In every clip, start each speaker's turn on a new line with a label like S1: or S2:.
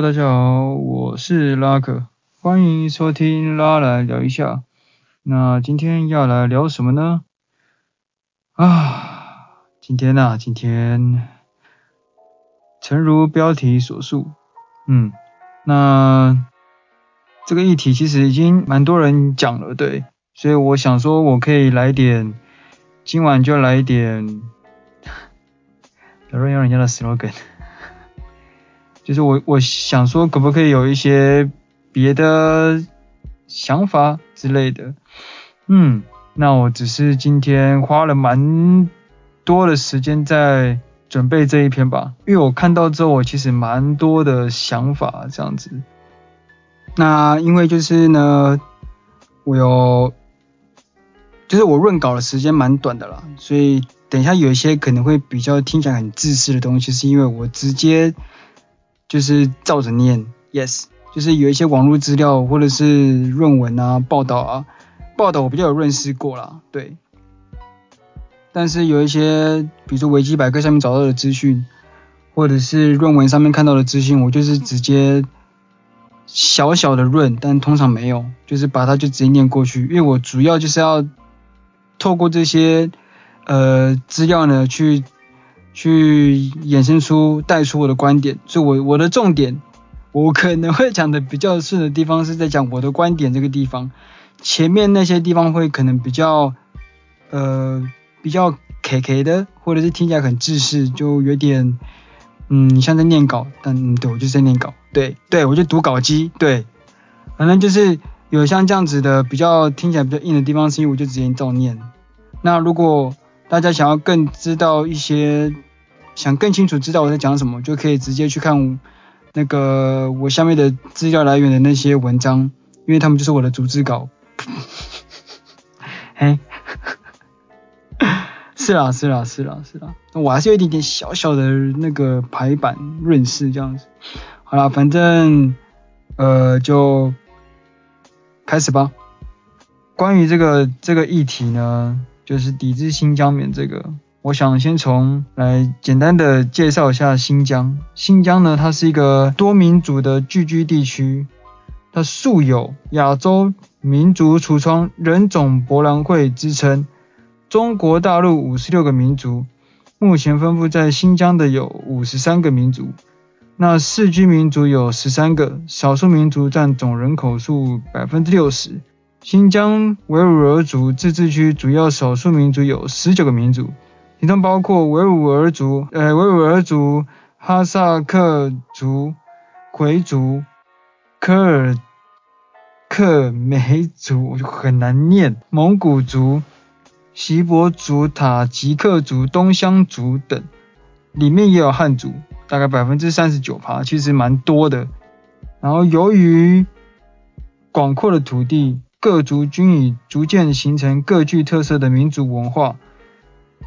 S1: 大家好，我是拉克，欢迎收听拉来聊一下。那今天要来聊什么呢？啊，今天呐、今天，诚如标题所述，嗯，那这个议题其实已经蛮多人讲了，对，所以我想说我可以来点，今晚就来一点，有人要人家的 slogan。就是我我想说，可不可以有一些别的想法之类的？嗯，那我只是今天花了蛮多的时间在准备这一篇吧，因为我看到之后，我其实蛮多的想法这样子。那因为就是呢，我有，就是我润稿的时间蛮短的啦，所以等一下有一些可能会比较听起来很自私的东西，是因为我直接。就是照着念，yes，就是有一些网络资料或者是论文啊、报道啊，报道我比较有认识过啦，对。但是有一些，比如说维基百科上面找到的资讯，或者是论文上面看到的资讯，我就是直接小小的润，但通常没有，就是把它就直接念过去，因为我主要就是要透过这些呃资料呢去。去衍生出带出我的观点，所以我我的重点，我可能会讲的比较顺的地方是在讲我的观点这个地方，前面那些地方会可能比较呃比较 K K 的，或者是听起来很制式，就有点嗯像在念稿，但嗯对我就在念稿，对对我就读稿机，对，反正就是有像这样子的比较听起来比较硬的地方，是因为我就直接照念。那如果大家想要更知道一些。想更清楚知道我在讲什么，就可以直接去看那个我下面的资料来源的那些文章，因为他们就是我的逐字稿。嘿，是啦是啦是啦是啦，我还是有一点点小小的那个排版润饰这样子。好啦，反正呃就开始吧。关于这个这个议题呢，就是抵制新疆棉这个。我想先从来简单的介绍一下新疆。新疆呢，它是一个多民族的聚居地区，它素有亚洲民族橱窗人种博览会之称。中国大陆五十六个民族，目前分布在新疆的有五十三个民族。那世居民族有十三个，少数民族占总人口数百分之六十。新疆维吾尔族自治区主要少数民族有十九个民族。其中包括维吾尔族、呃维吾尔族、哈萨克族、回族、科尔克梅族，我就很难念，蒙古族、锡伯族、塔吉克族、东乡族等，里面也有汉族，大概百分之三十九趴，其实蛮多的。然后由于广阔的土地，各族均已逐渐形成各具特色的民族文化。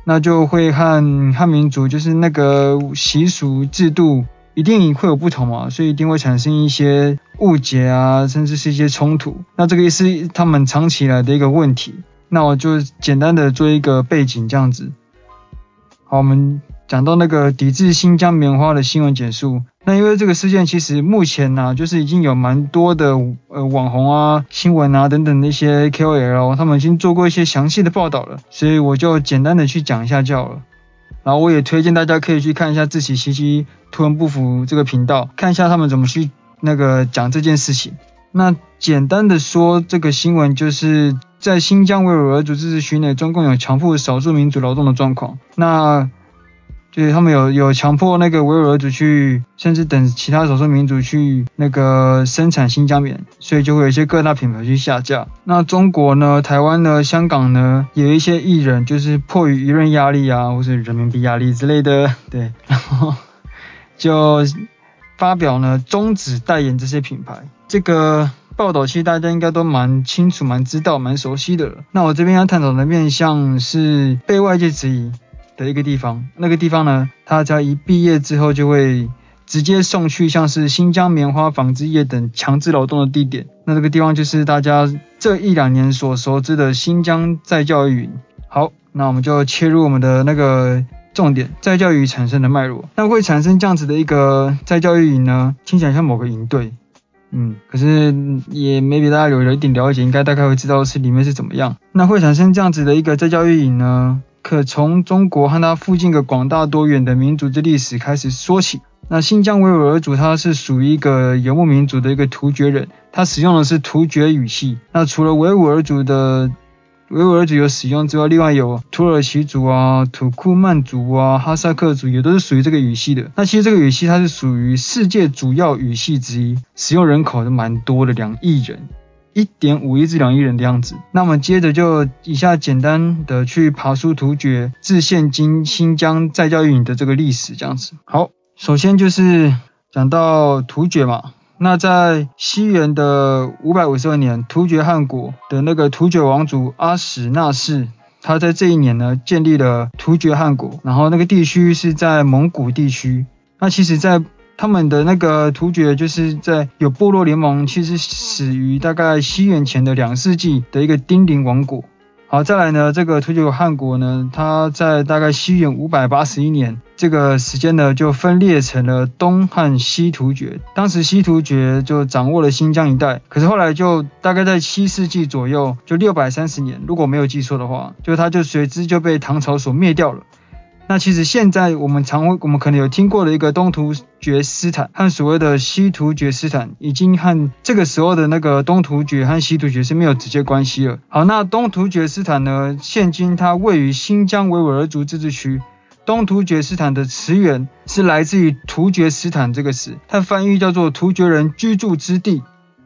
S1: 那就会和汉民族就是那个习俗制度一定会有不同嘛，所以一定会产生一些误解啊，甚至是一些冲突。那这个也是他们长期以来的一个问题。那我就简单的做一个背景这样子。好，我们。讲到那个抵制新疆棉花的新闻简述，那因为这个事件其实目前呢、就是已经有蛮多的呃网红啊、新闻啊等等那些 KOL，他们已经做过一些详细的报道了，所以我就简单的去讲一下就好了。然后我也推荐大家可以去看一下志祺七七图文不符这个频道，看一下他们怎么去那个讲这件事情。那简单的说，这个新闻就是在新疆维吾尔族自治区内，中共有强迫少数民族劳动的状况。那就是他们有有强迫那个维吾尔族去，甚至等其他少数民族去那个生产新疆棉，所以就会有一些各大品牌去下架。那中国呢、台湾呢、香港呢，有一些艺人就是迫于舆论压力啊，或是人民币压力之类的，对，然后就发表呢终止代言这些品牌。这个报道其实大家应该都蛮清楚、蛮知道、蛮熟悉的。那我这边要探讨的面向是被外界质疑的一个地方，那个地方呢，他只要一毕业之后就会直接送去像是新疆棉花纺织业等强制劳动的地点。那这个地方就是大家这一两年所熟知的新疆再教育营。好，那我们就切入我们的那个重点，再教育营产生的脉络。那会产生这样子的一个再教育营呢？听起来像某个营队，嗯，可是也没比大家有了一点了解，应该大概会知道是里面是怎么样。那会产生这样子的一个再教育营呢？可从中国和它附近的广大多元的民族之历史开始说起。那新疆维吾尔族，它是属于一个游牧民族的一个突厥人，它使用的是突厥语系。那除了维吾尔族的维吾尔族有使用之外，另外有土耳其族啊、土库曼族啊、哈萨克族也都是属于这个语系的。那其实这个语系它是属于世界主要语系之一，使用人口是蛮多的，两亿人，一点五亿至两亿人的样子。那我们接着就以下简单的去爬梳突厥自现今新疆再教育营的这个历史，这样子。好。首先就是讲到突厥嘛，那在西元的五百五十二年，突厥汗国的那个突厥王族阿史那氏，他在这一年呢建立了突厥汗国，然后那个地区是在蒙古地区。那其实，在他们的那个突厥就是在有部落联盟，其实始于大概西元前的两世纪的一个丁零王国。好，再来呢，这个突厥汗国呢，它在大概西元五百八十一年这个时间呢，就分裂成了东汉西突厥。当时西突厥就掌握了新疆一带，可是后来就大概在七世纪左右，就六百三十年，如果没有记错的话，就它就随之就被唐朝所灭掉了。那其实现在我们常会，我们可能有听过的一个东突厥斯坦和所谓的西突厥斯坦，已经和这个时候的那个东突厥和西突厥是没有直接关系了。好，那东突厥斯坦呢，现今它位于新疆维吾尔族自治区。东突厥斯坦的词源是来自于突厥斯坦这个词，它翻译叫做突厥人居住之地。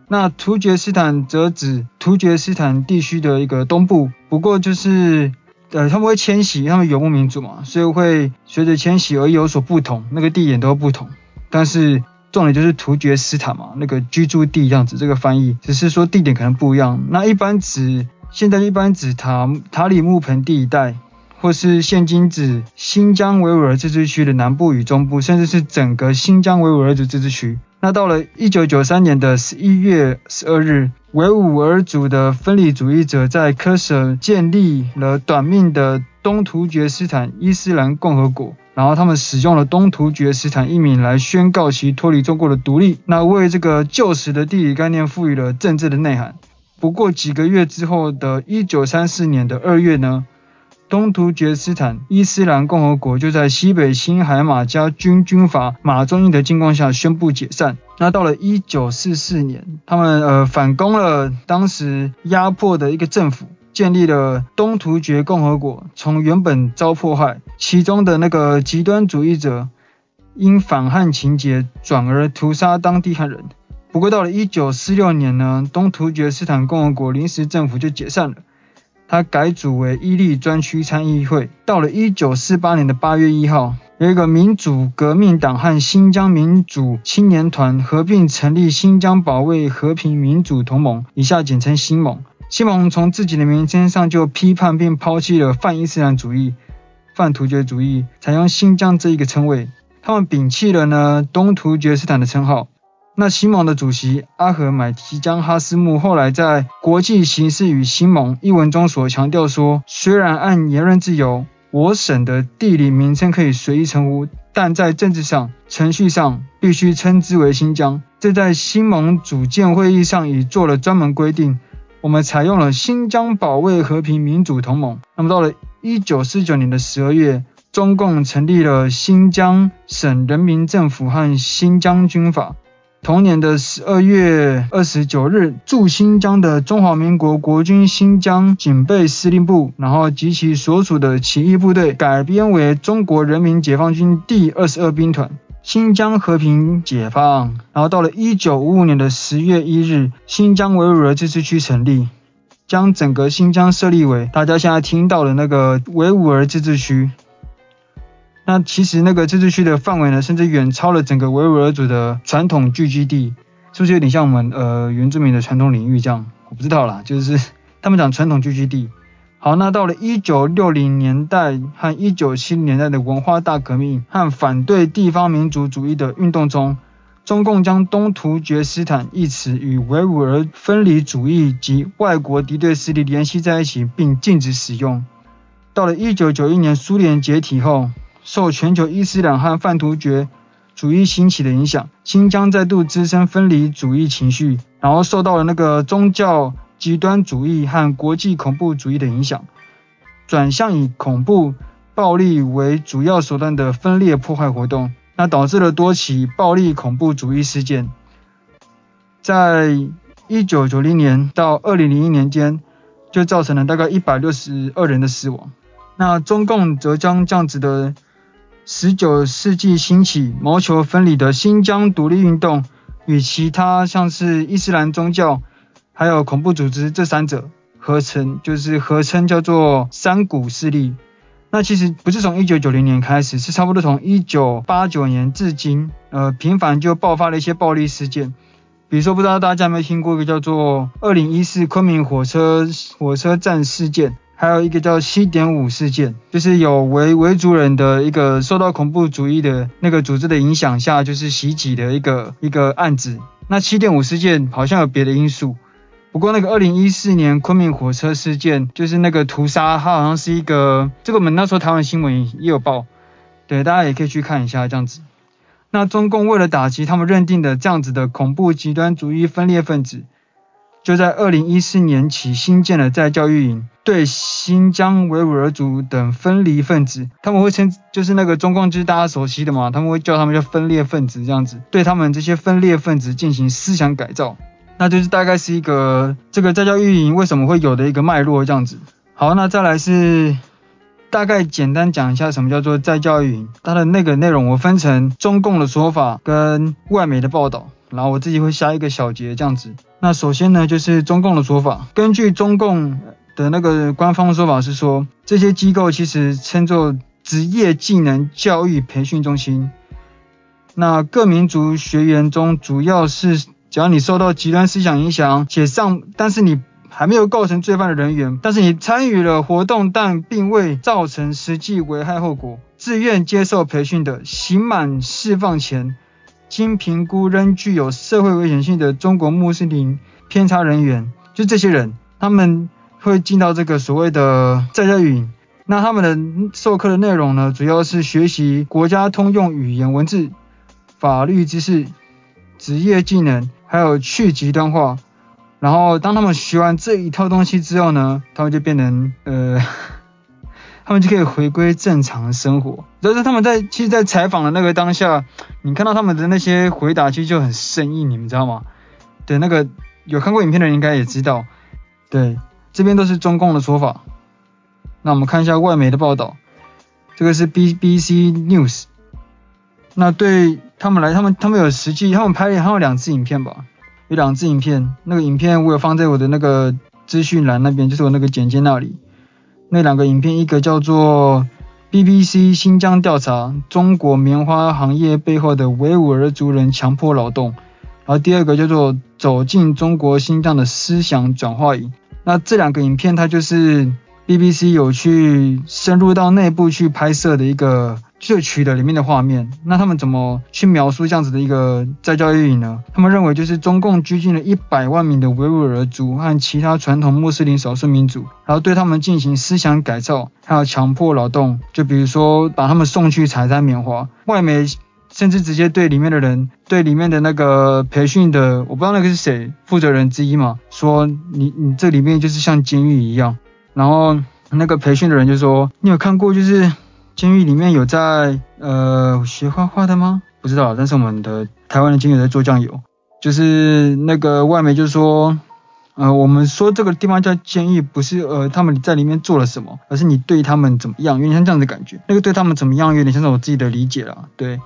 S1: 那突厥斯坦则指突厥斯坦地区的一个东部，不过就是。呃，他们会迁徙，他们游牧民族嘛，所以会随着迁徙而有所不同，那个地点都不同。但是重点就是突厥斯坦嘛，那个居住地这样子，这个翻译只是说地点可能不一样。那一般指现在一般指塔塔里木盆地一带，或是现今指新疆维吾尔自治区的南部与中部，甚至是整个新疆维吾尔族自治区。那到了一九九三年的十一月十二日，维吾尔族的分离主义者在喀什建立了短命的东突厥斯坦伊斯兰共和国，然后他们使用了东突厥斯坦一名来宣告其脱离中国的独立，那为这个旧时的地理概念赋予了政治的内涵。不过几个月之后的一九三四年的二月呢，东突厥斯坦伊斯兰共和国就在西北青海马家军军阀马忠义的进攻下宣布解散。那到了一九四四年，他们呃反攻了当时压迫的一个政府，建立了东突厥共和国。从原本遭迫害，其中的那个极端主义者因反汉情节，转而屠杀当地汉人。不过到了一九四六年呢，东突厥斯坦共和国临时政府就解散了。他改组为伊犁专区参议会。到了一九四八年的八月一号，有一个民主革命党和新疆民主青年团合并成立新疆保卫和平民主同盟，以下简称新盟。新盟从自己的名称上就批判并抛弃了泛伊斯兰主义、泛突厥主义，采用新疆这一个称谓。他们摒弃了呢东突厥斯坦的称号。那新盟的主席阿合买提江哈斯木后来在《国际形势与新盟》一文中所强调说，虽然按言论自由，我省的地理名称可以随意称呼，但在政治上、程序上必须称之为新疆。这在新盟组建会议上已做了专门规定。我们采用了新疆保卫和平民主同盟。那么到了一九四九年的十二月，中共成立了新疆省人民政府和新疆军阀。同年的十二月二十九日，驻新疆的中华民国国军新疆警备司令部，然后及其所属的起义部队改编为中国人民解放军第二十二兵团，新疆和平解放。然后到了一九五五年的十月一日，新疆维吾尔自治区成立，将整个新疆设立为大家现在听到的那个维吾尔自治区。那其实那个自治区的范围呢，甚至远超了整个维吾尔族的传统聚居地，是不是有点像我们呃原住民的传统领域这样？我不知道啦，就是他们讲传统聚居地。好，那到了一九六零年代和一九七零年代的文化大革命和反对地方民族主义的运动中，中共将东突厥斯坦一词与维吾尔分离主义及外国敌对势力联系在一起，并禁止使用。到了一九九一年苏联解体后，受全球伊斯兰和泛突厥主义兴起的影响，新疆再度滋生分离主义情绪，然后受到了那个宗教极端主义和国际恐怖主义的影响，转向以恐怖暴力为主要手段的分裂破坏活动，那导致了多起暴力恐怖主义事件，在一九九零年到二零零一年间，就造成了大概一百六十二人的死亡。那中共则将这样子的十九世纪兴起、谋求分离的新疆独立运动，与其他像是伊斯兰宗教还有恐怖组织这三者合成，就是合称叫做三股势力。那其实不是从一九九零年开始，是差不多从一九八九年至今，呃，频繁就爆发了一些暴力事件。比如说，不知道大家有没有听过一个叫做二零一四昆明火车火车站事件。还有一个叫七点五事件，就是有维维族人的一个受到恐怖主义的那个组织的影响下，就是袭击的一个一个案子。那七点五事件好像有别的因素，不过那个二零一四年昆明火车事件，就是那个屠杀，它好像是一个这个我们那时候台湾新闻也有报，对，大家也可以去看一下这样子。那中共为了打击他们认定的这样子的恐怖极端主义分裂分子。就在二零一四年起新建了在教育营，对新疆维吾尔族等分离分子，他们会称就是那个中共就是大家熟悉的嘛，他们会叫他们叫分裂分子这样子，对他们这些分裂分子进行思想改造，那就是大概是一个这个在教育营为什么会有的一个脉络这样子。好，那再来是大概简单讲一下什么叫做在教育营，它的那个内容我分成中共的说法跟外媒的报道。然后我自己会下一个小节这样子。那首先呢，就是中共的说法。根据中共的那个官方说法是说，这些机构其实称作职业技能教育培训中心。那各民族学员中，主要是只要你受到极端思想影响，且上，但是你还没有构成罪犯的人员，但是你参与了活动，但并未造成实际危害后果，自愿接受培训的，刑满释放前。经评估仍具有社会危险性的中国穆斯林偏差人员，就这些人，他们会进到这个所谓的在教育营。那他们的授课的内容呢，主要是学习国家通用语言文字、法律知识、职业技能，还有去极端化。然后当他们学完这一套东西之后呢，他们就变成呃。他们就可以回归正常生活。但是他们在其实，在采访的那个当下，你看到他们的那些回答，其实就很生硬，你们知道吗？对，那个有看过影片的人应该也知道。对，这边都是中共的说法。那我们看一下外媒的报道，这个是 BBC News。那对他们来，他们他们有实际，他们拍了，他们有两支影片吧？有两支影片，那个影片我有放在我的那个资讯栏那边，就是我那个简介那里。那两个影片，一个叫做 BBC 新疆调查中国棉花行业背后的维吾尔族人强迫劳动，然后第二个叫做走进中国新疆的思想转化营。那这两个影片，它就是 BBC 有去深入到内部去拍摄的一个。社区的里面的画面，那他们怎么去描述这样子的一个在教育营呢？他们认为就是中共拘禁了一百万名的维吾尔族和其他传统穆斯林少数民族，然后对他们进行思想改造，还有强迫劳动，就比如说把他们送去采摘棉花。外媒甚至直接对里面的人，对里面的那个培训的，我不知道那个是谁，负责人之一嘛，说你你这里面就是像监狱一样。然后那个培训的人就说，你有看过就是。监狱里面有在呃学画画的吗？不知道，但是我们的台湾的监狱在做酱油，就是那个外媒就说，呃，我们说这个地方叫监狱，不是呃他们在里面做了什么，而是你对他们怎么样，有点像这样的感觉。那个对他们怎么样，有点像是我自己的理解了。对，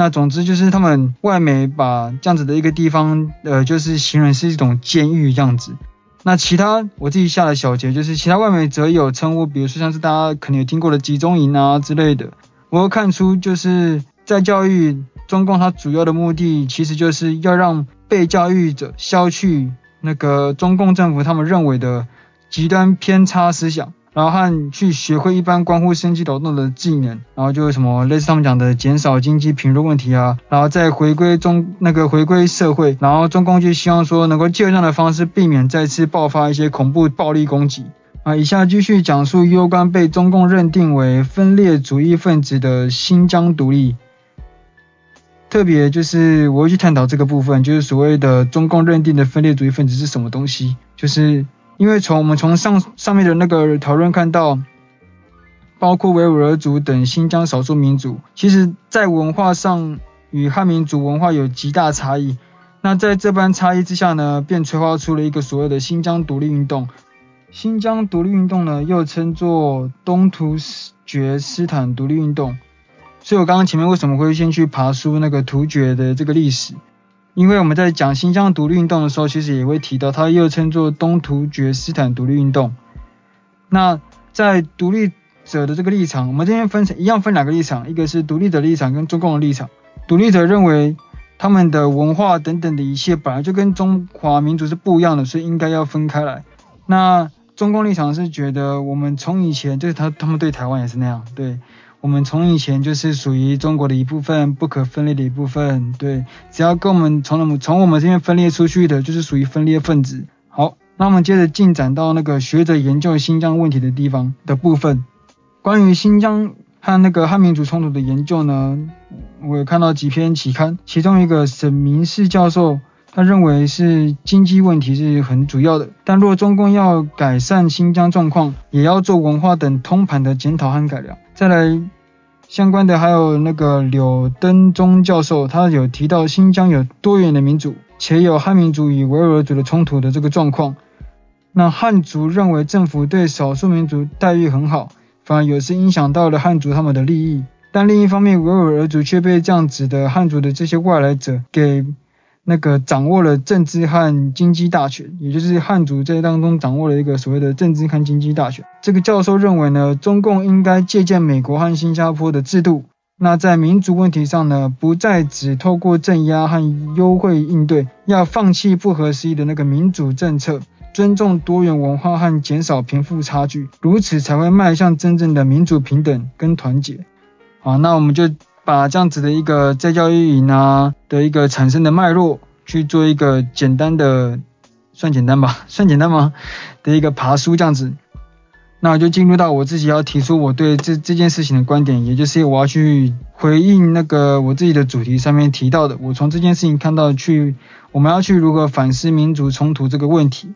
S1: 那总之就是他们外媒把这样子的一个地方，呃，就是形容是一种监狱这样子。那其他我自己下的小结就是，其他外媒则有称呼，比如说像是大家可能有听过的集中营啊之类的。我会看出就是在教育中共，它主要的目的其实就是要让被教育者消去那个中共政府他们认为的极端偏差思想。然后和去学会一般关乎生计劳动的技能，然后就是什么类似他们讲的减少经济贫弱问题啊，然后再回归中那个回归社会，然后中共就希望说能够借这样的方式避免再次爆发一些恐怖暴力攻击，啊，以下继续讲述攸关被中共认定为分裂主义分子的新疆独立。特别就是我会去探讨这个部分，就是所谓的中共认定的分裂主义分子是什么东西？就是因为从我们从上上面的那个讨论看到，包括维吾尔族等新疆少数民族，其实在文化上与汉民族文化有极大差异。那在这般差异之下呢，便催化出了一个所谓的新疆独立运动。新疆独立运动呢，又称作东突厥斯坦独立运动。所以我刚刚前面为什么会先去爬书那个突厥的这个历史？因为我们在讲新疆独立运动的时候，其实也会提到，它又称作东突厥斯坦独立运动。那在独立者的这个立场，我们这边分成一样分两个立场，一个是独立者立场跟中共的立场。独立者认为他们的文化等等的一切本来就跟中华民族是不一样的，所以应该要分开来。那中共立场是觉得我们从以前就是他他们对台湾也是那样，对。我们从以前就是属于中国的一部分，不可分裂的一部分。对，只要跟我们从我们从我们这边分裂出去的，就是属于分裂分子。好，那我们接着进展到那个学者研究新疆问题的地方的部分。关于新疆和那个汉民族冲突的研究呢，我有看到几篇期刊，其中一个沈明士教授，他认为是经济问题是很主要的，但若中共要改善新疆状况，也要做文化等通盘的检讨和改良。再来相关的还有那个柳登中教授，他有提到新疆有多元的民族，且有汉民族与维吾尔族的冲突的这个状况。那汉族认为政府对少数民族待遇很好，反而有时影响到了汉族他们的利益。但另一方面，维吾尔族却被这样子的汉族的这些外来者给。那个掌握了政治和经济大权，也就是汉族在当中掌握了一个所谓的政治和经济大权。这个教授认为呢，中共应该借鉴美国和新加坡的制度，那在民族问题上呢，不再只透过镇压和优惠应对，要放弃不合时宜的那个民主政策，尊重多元文化和减少贫富差距，如此才会迈向真正的民主平等跟团结。好，那我们就。把这样子的一个在教育营啊的一个产生的脉络去做一个简单的，算简单吧，算简单吗？的一个爬梳这样子，那我就进入到我自己要提出我对这这件事情的观点，也就是我要去回应那个我自己的主题上面提到的，我从这件事情看到去，我们要去如何反思民族冲突这个问题。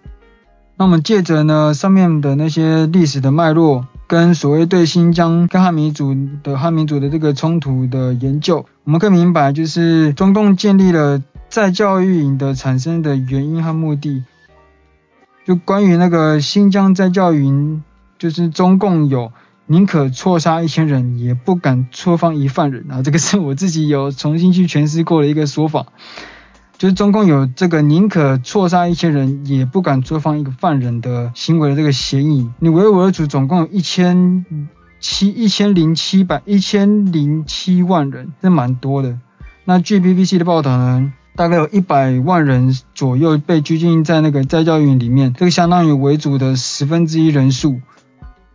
S1: 那我们借着呢上面的那些历史的脉络。跟所谓对新疆跟汉民族的汉民族的这个冲突的研究，我们可以明白，就是中共建立了再教育营的产生的原因和目的。就关于那个新疆再教育营，就是中共有宁可错杀一千人，也不敢错放一犯人啊，这个是我自己有重新去诠释过的一个说法。就是中共有这个宁可错杀一千人，也不敢错放一个犯人的行为的这个嫌疑。你维吾尔族总共有一千七一千零七百一千零七万人，这蛮多的。那据 BBC 的报道呢，大概有一百万人左右被拘禁在那个在教育营里面，这个相当于维族的十分之一人数。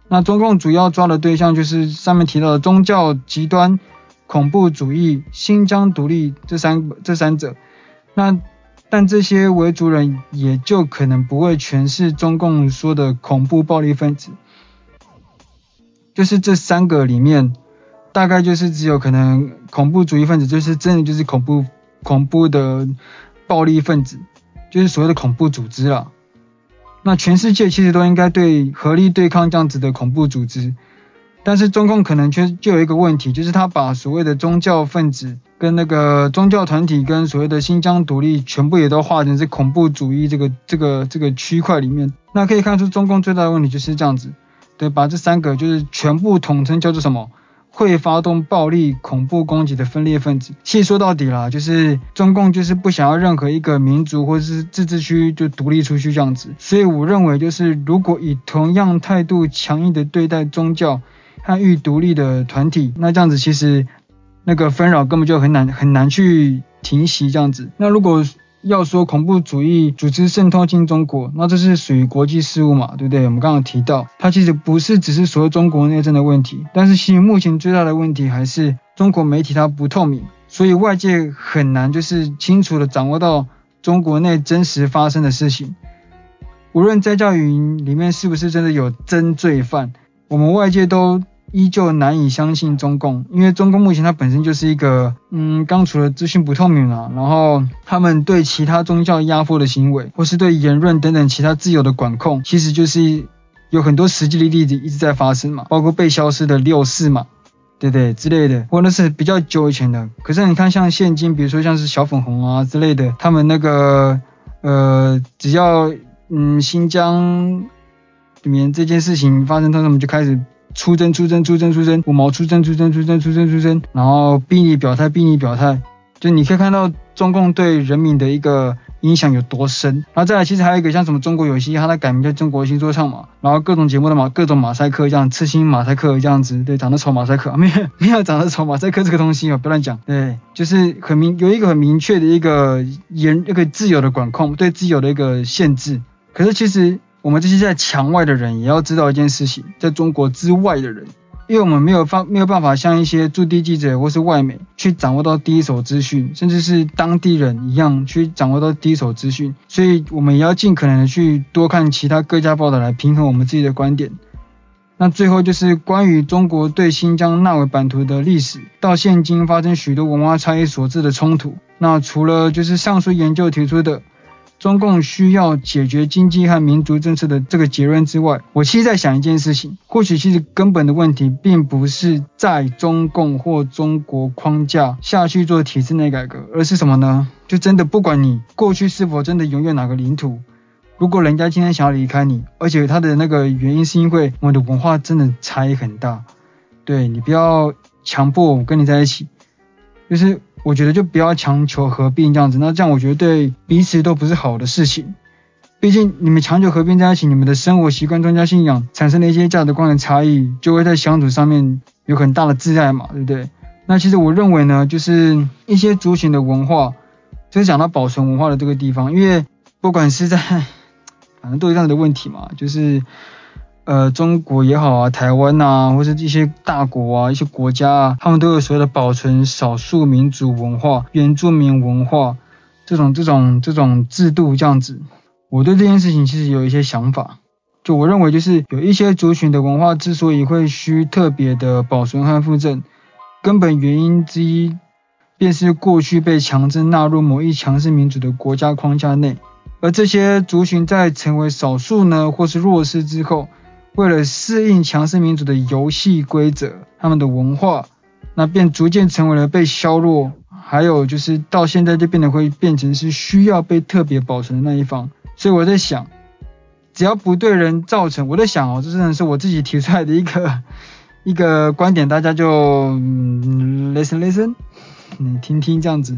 S1: 那中共主要抓的对象就是上面提到的宗教极端、恐怖主义、新疆独立这三这三者。那，但这些维族人也就可能不会全是中共说的恐怖暴力分子，就是这三个里面，大概就是只有可能恐怖主义分子，就是真的就是恐怖恐怖的暴力分子，就是所谓的恐怖组织了。那全世界其实都应该对合力对抗这样子的恐怖组织。但是中共可能却就有一个问题，就是他把所谓的宗教分子跟那个宗教团体跟所谓的新疆独立全部也都划成是恐怖主义这个这个这个区块里面。那可以看出中共最大的问题就是这样子，对，把这三个就是全部统称叫做什么？会发动暴力恐怖攻击的分裂分子。其实说到底啦，就是中共就是不想要任何一个民族或是自治区就独立出去这样子。所以我认为就是如果以同样态度强硬的对待宗教。和预独立的团体，那这样子其实那个纷扰根本就很难很难去停息这样子。那如果要说恐怖主义组织渗透进中国，那这是属于国际事务嘛，对不对？我们刚刚提到，它其实不是只是所谓中国内政的问题，但是其实目前最大的问题还是中国媒体它不透明，所以外界很难就是清楚的掌握到中国内真实发生的事情。无论在教育营里面是不是真的有真罪犯，我们外界都依旧难以相信中共，因为中共目前它本身就是一个，嗯，刚除了资讯不透明啊，然后他们对其他宗教压迫的行为，或是对言论等等其他自由的管控，其实就是有很多实际的例子一直在发生嘛，包括被消失的六四嘛，对对之类的，或者是比较久以前的。可是你看，像现今，比如说像是小粉红啊之类的，他们那个，呃，只要嗯新疆里面这件事情发生，他们就开始。出征出征出征出征，五毛出征出征出征出征出征，然后逼你表态逼你表态，就你可以看到中共对人民的一个影响有多深。然后再来，其实还有一个像什么中国有嘻哈，它改名叫中国新说唱嘛，然后各种节目的马各种马赛克像，刺青马赛克这样子，对，长得丑马赛克啊，没有没有长得丑马赛克这个东西哦，不要乱讲，对，就是很明有一个很明确的一个严一个自由的管控，对自由的一个限制。可是其实。我们这些在墙外的人也要知道一件事情，在中国之外的人，因为我们没有方没有办法像一些驻地记者或是外媒去掌握到第一手资讯，甚至是当地人一样去掌握到第一手资讯，所以我们也要尽可能的去多看其他各家报道来平衡我们自己的观点。那最后就是关于中国对新疆纳维版图的历史，到现今发生许多文化差异所致的冲突。那除了就是上述研究提出的。中共需要解决经济和民族政策的这个结论之外，我其实在想一件事情，或许其实根本的问题并不是在中共或中国框架下去做体制内改革，而是什么呢？就真的不管你过去是否真的拥有哪个领土，如果人家今天想要离开你，而且他的那个原因是因为我们的文化真的差异很大，对，你不要强迫我跟你在一起，就是。我觉得就不要强求合并这样子，那这样我觉得对彼此都不是好的事情。毕竟你们强求合并在一起，你们的生活习惯、宗教信仰产生的一些价值观的差异，就会在相处上面有很大的障碍嘛，对不对？那其实我认为呢，就是一些族群的文化，就是讲到保存文化的这个地方，因为不管是在，反正都有这样的问题嘛，就是。呃，中国也好啊，台湾呐，或者一些大国啊，一些国家啊，他们都有所谓的保存少数民族文化、原住民文化这种这种这种制度这样子。我对这件事情其实有一些想法，就我认为就是有一些族群的文化之所以会需特别的保存和复振，根本原因之一便是过去被强制纳入某一强势民主的国家框架内，而这些族群在成为少数呢，或是弱势之后。为了适应强势民主的游戏规则，他们的文化，那便逐渐成为了被削弱，还有就是到现在就变得会变成是需要被特别保存的那一方。所以我在想，只要不对人造成，我在想哦，这真的是我自己提出来的一个 一个观点，大家就、嗯、listen listen，你听听这样子。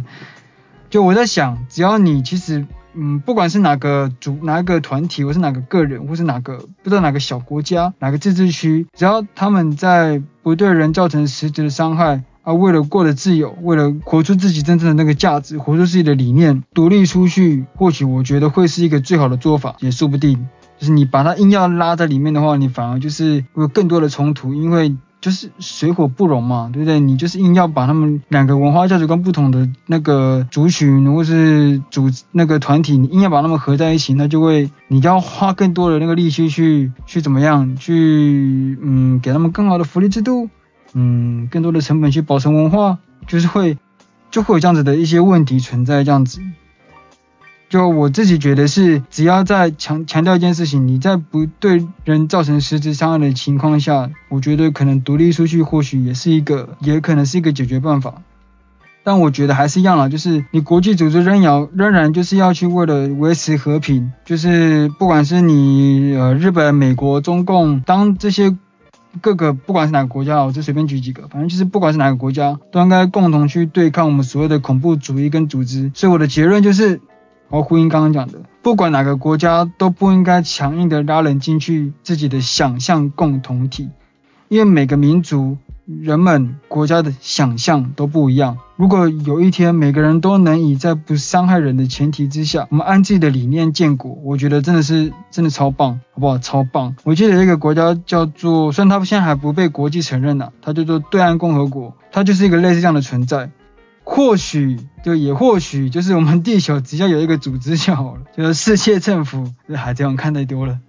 S1: 就我在想，只要你其实。嗯，不管是哪个组、哪个团体，或是哪个个人，或是哪个不知道哪个小国家、哪个自治区，只要他们在不对人造成实质的伤害，而为了过得自由，为了活出自己真正的那个价值，活出自己的理念，独立出去，或许我觉得会是一个最好的做法，也说不定。就是你把他硬要拉在里面的话，你反而就是会有更多的冲突，因为。就是水火不容嘛，对不对？你就是硬要把他们两个文化价值观不同的那个族群或是组那个团体，你硬要把他们合在一起，那就会你要花更多的那个力气去去怎么样去嗯给他们更好的福利制度，嗯更多的成本去保存文化，就是会就会有这样子的一些问题存在这样子。就我自己觉得是，只要在强强调一件事情，你在不对人造成实质伤害的情况下，我觉得可能独立出去或许也是一个，也可能是一个解决办法。但我觉得还是一样啦，就是你国际组织仍要仍然就是要去为了维持和平，就是不管是你呃日本、美国、中共，当这些各个不管是哪个国家，我就随便举几个，反正就是不管是哪个国家，都应该共同去对抗我们所谓的恐怖主义跟组织。所以我的结论就是。我呼应刚刚讲的，不管哪个国家都不应该强硬的拉人进去自己的想象共同体，因为每个民族、人们、国家的想象都不一样。如果有一天每个人都能以在不伤害人的前提之下，我们按自己的理念建国，我觉得真的是真的超棒，好不好？超棒！我记得一个国家叫做，虽然它现在还不被国际承认呢，它叫做对岸共和国，它就是一个类似这样的存在。或许就也或许就是我们地球只要有一个组织就好了，就是世界政府。这海贼王看太多了，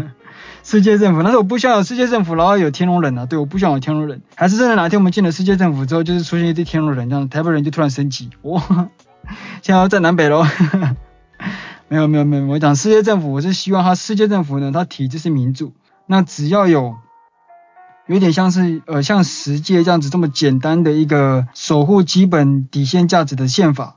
S1: 世界政府。但是我不希望有世界政府，然后有天龙人啊。对，我不希望有天龙人。还是真的哪天我们进了世界政府之后，就是出现一堆天龙人，这样台北人就突然升级，哇，现在要在南北喽。没有没有没有，我讲世界政府，我是希望他世界政府呢，它体制是民主。那只要有。有点像是呃，像十诫这样子这么简单的一个守护基本底线价值的宪法，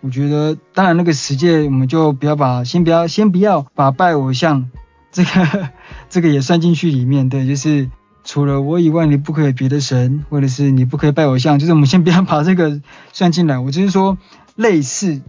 S1: 我觉得当然那个十诫我们就不要把先不要先不要把拜偶像这个 这个也算进去里面，对，就是除了我以外你不可以别的神，或者是你不可以拜偶像，就是我们先不要把这个算进来。我就是说类似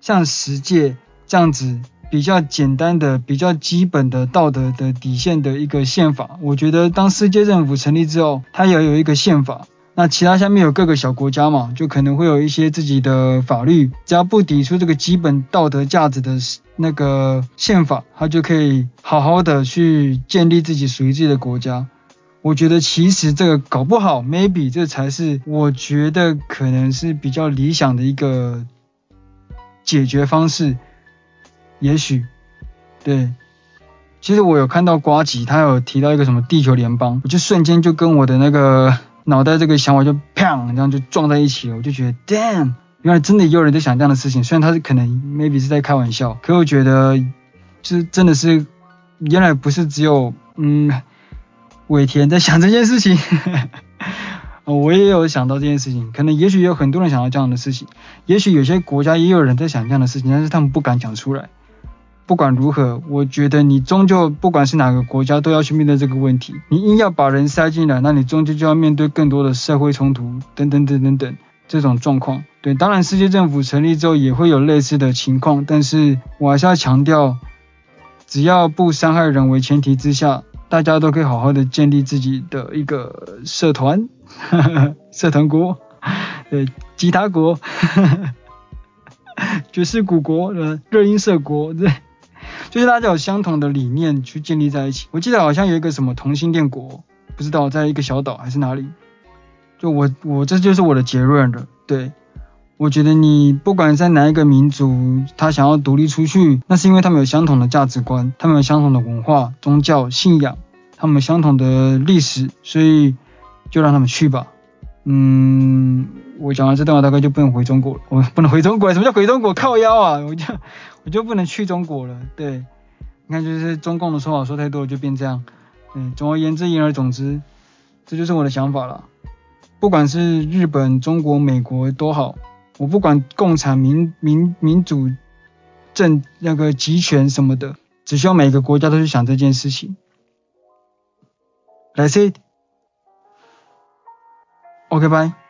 S1: 像十诫这样子。比较简单的、比较基本的道德的底线的一个宪法，我觉得当世界政府成立之后，它也有一个宪法。那其他下面有各个小国家嘛，就可能会有一些自己的法律，只要不抵触这个基本道德价值的那个宪法，它就可以好好的去建立自己属于自己的国家。我觉得其实这个搞不好，maybe 这才是我觉得可能是比较理想的一个解决方式。也许，对，其实我有看到瓜吉，他有提到一个什么地球联邦，我就瞬间就跟我的那个 脑袋这个想法就砰，这样就撞在一起了。我就觉得，damn，原来真的也有人在想这样的事情。虽然他是可能 maybe 是在开玩笑，可我觉得，就是真的是，原来不是只有嗯，尾田在想这件事情，我也有想到这件事情。可能也许有很多人想到这样的事情，也许有些国家也有人在想这样的事情，但是他们不敢讲出来。不管如何，我觉得你终究不管是哪个国家都要去面对这个问题。你硬要把人塞进来，那你终究就要面对更多的社会冲突等等等等等这种状况。对，当然世界政府成立之后也会有类似的情况，但是我还是要强调，只要不伤害人为前提之下，大家都可以好好的建立自己的一个社团，社团国，对，吉他国，爵士鼓国，呃，热音社国，对。就是大家有相同的理念去建立在一起。我记得好像有一个什么同性恋国，不知道在一个小岛还是哪里。就我我这就是我的结论了。对，我觉得你不管在哪一个民族，他想要独立出去，那是因为他们有相同的价值观，他们有相同的文化、宗教信仰，他们有相同的历史，所以就让他们去吧。嗯，我讲完这段话大概就不能回中国了。我不能回中国，什么叫回中国？靠腰啊！我就我就不能去中国了。对，你看就是中共的说法说太多了，就变这样。嗯，总而言之，言而总之，这就是我的想法了。不管是日本、中国、美国都好，我不管共产、民民民主、政那个集权什么的，只需要每个国家都去想这件事情。That's it。OK，拜。